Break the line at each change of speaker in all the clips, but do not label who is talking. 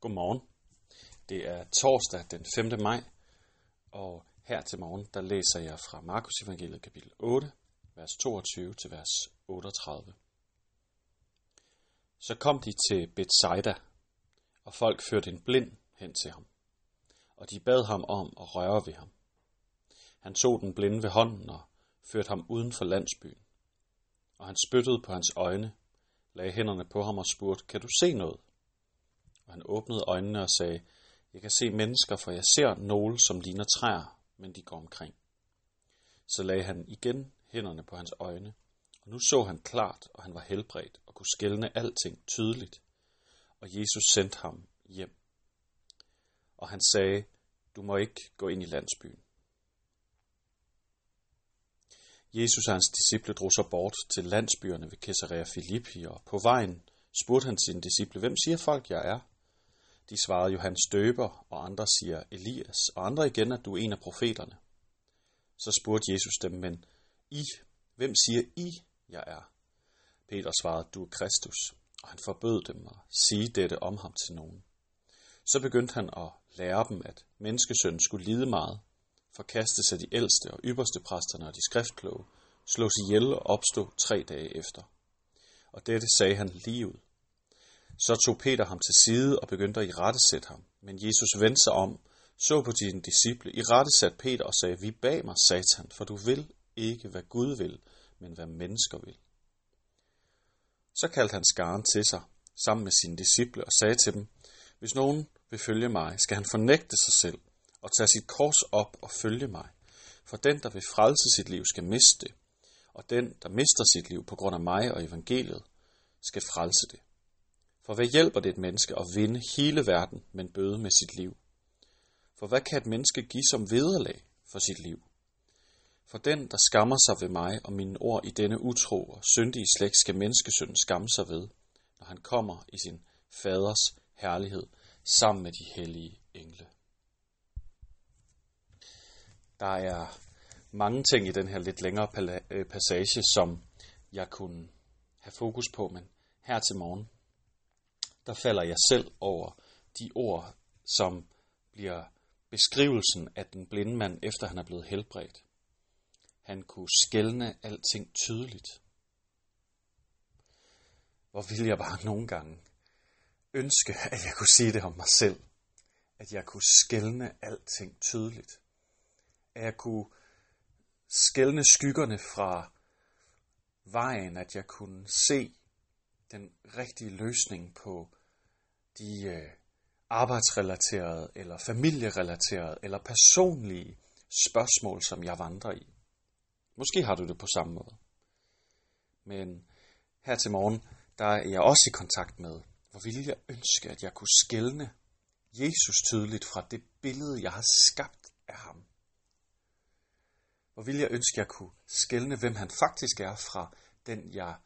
Godmorgen. Det er torsdag den 5. maj, og her til morgen, der læser jeg fra Markus evangeliet kapitel 8, vers 22 til vers 38. Så kom de til Bethsaida, og folk førte en blind hen til ham, og de bad ham om at røre ved ham. Han tog den blinde ved hånden og førte ham uden for landsbyen, og han spyttede på hans øjne, lagde hænderne på ham og spurgte, kan du se noget? Og han åbnede øjnene og sagde, jeg kan se mennesker, for jeg ser nogle, som ligner træer, men de går omkring. Så lagde han igen hænderne på hans øjne, og nu så han klart, og han var helbredt og kunne skælne alting tydeligt. Og Jesus sendte ham hjem. Og han sagde, du må ikke gå ind i landsbyen. Jesus og hans disciple drog så bort til landsbyerne ved Caesarea Philippi, og på vejen spurgte han sine disciple, hvem siger folk, jeg er? De svarede Johannes døber, og andre siger Elias, og andre igen, at du er en af profeterne. Så spurgte Jesus dem, men I, hvem siger I, jeg er? Peter svarede, du er Kristus, og han forbød dem at sige dette om ham til nogen. Så begyndte han at lære dem, at menneskesønnen skulle lide meget, forkastes af de ældste og ypperste præsterne og de skriftkloge, slås ihjel og opstå tre dage efter. Og dette sagde han lige ud. Så tog Peter ham til side og begyndte at irettesætte ham. Men Jesus vendte sig om, så på sine disciple, irettesatte Peter og sagde, vi bag mig, satan, for du vil ikke, hvad Gud vil, men hvad mennesker vil. Så kaldte han skaren til sig, sammen med sine disciple, og sagde til dem, hvis nogen vil følge mig, skal han fornægte sig selv og tage sit kors op og følge mig. For den, der vil frelse sit liv, skal miste det, og den, der mister sit liv på grund af mig og evangeliet, skal frelse det. For hvad hjælper det et menneske at vinde hele verden, men bøde med sit liv? For hvad kan et menneske give som vederlag for sit liv? For den, der skammer sig ved mig og mine ord i denne utro og syndige slægt, skal menneskesønnen skamme sig ved, når han kommer i sin faders herlighed sammen med de hellige engle. Der er mange ting i den her lidt længere øh, passage, som jeg kunne have fokus på, men her til morgen, der falder jeg selv over de ord, som bliver beskrivelsen af den blinde mand, efter han er blevet helbredt. Han kunne skælne alting tydeligt. Hvor ville jeg bare nogle gange ønske, at jeg kunne sige det om mig selv. At jeg kunne skælne alting tydeligt. At jeg kunne skælne skyggerne fra vejen, at jeg kunne se den rigtige løsning på de øh, arbejdsrelaterede, eller familierelaterede, eller personlige spørgsmål, som jeg vandrer i. Måske har du det på samme måde. Men her til morgen, der er jeg også i kontakt med, hvor ville jeg ønske, at jeg kunne skælne Jesus tydeligt fra det billede, jeg har skabt af ham. Hvor ville jeg ønske, at jeg kunne skælne, hvem han faktisk er fra den, jeg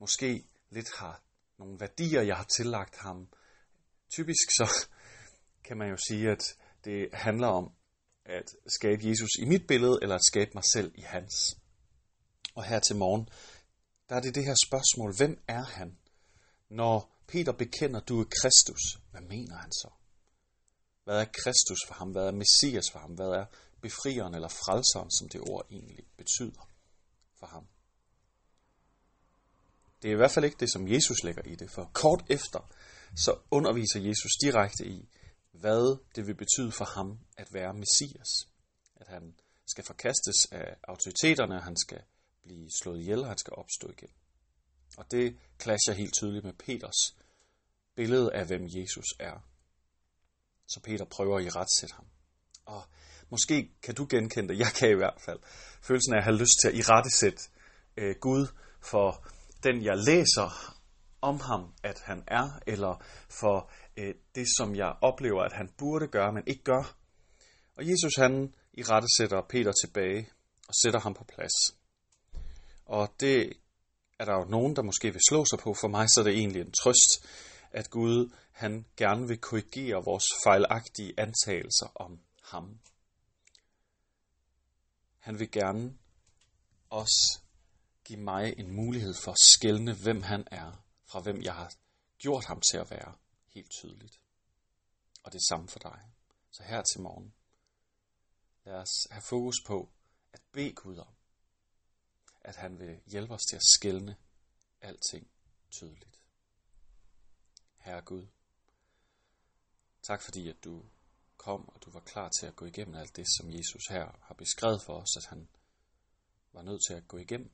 måske lidt har nogle værdier, jeg har tillagt ham. Typisk så kan man jo sige, at det handler om at skabe Jesus i mit billede, eller at skabe mig selv i hans. Og her til morgen, der er det det her spørgsmål, hvem er han? Når Peter bekender, du er Kristus, hvad mener han så? Hvad er Kristus for ham? Hvad er Messias for ham? Hvad er befrieren eller frelseren, som det ord egentlig betyder for ham? Det er i hvert fald ikke det, som Jesus lægger i det, for kort efter, så underviser Jesus direkte i, hvad det vil betyde for ham at være Messias. At han skal forkastes af autoriteterne, han skal blive slået ihjel, og han skal opstå igen. Og det clasher helt tydeligt med Peters billede af, hvem Jesus er. Så Peter prøver i retsætte ham. Og måske kan du genkende det, jeg kan i hvert fald, følelsen af at have lyst til at i rettesætte øh, Gud for den, jeg læser om ham, at han er, eller for øh, det, som jeg oplever, at han burde gøre, men ikke gør. Og Jesus han i rette sætter Peter tilbage og sætter ham på plads. Og det er der jo nogen, der måske vil slå sig på. For mig så er det egentlig en trøst, at Gud han gerne vil korrigere vores fejlagtige antagelser om ham. Han vil gerne også give mig en mulighed for at skælne, hvem han er, fra hvem jeg har gjort ham til at være, helt tydeligt. og det samme for dig. Så her til morgen, lad os have fokus på at bede Gud om, at han vil hjælpe os til at skælne alting tydeligt. Herre Gud, tak fordi at du kom, og du var klar til at gå igennem alt det, som Jesus her har beskrevet for os, at han var nødt til at gå igennem.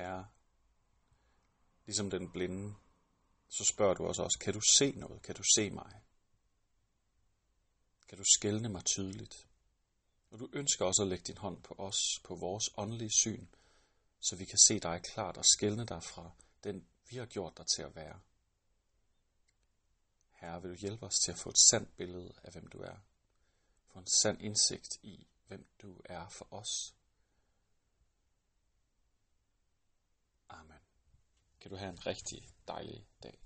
Herre, ligesom den blinde, så spørger du også os, kan du se noget? Kan du se mig? Kan du skælne mig tydeligt? Og du ønsker også at lægge din hånd på os, på vores åndelige syn, så vi kan se dig klart og skælne dig fra den, vi har gjort dig til at være. Herre, vil du hjælpe os til at få et sandt billede af, hvem du er. Få en sand indsigt i, hvem du er for os. Amen. Kan du have en rigtig dejlig dag.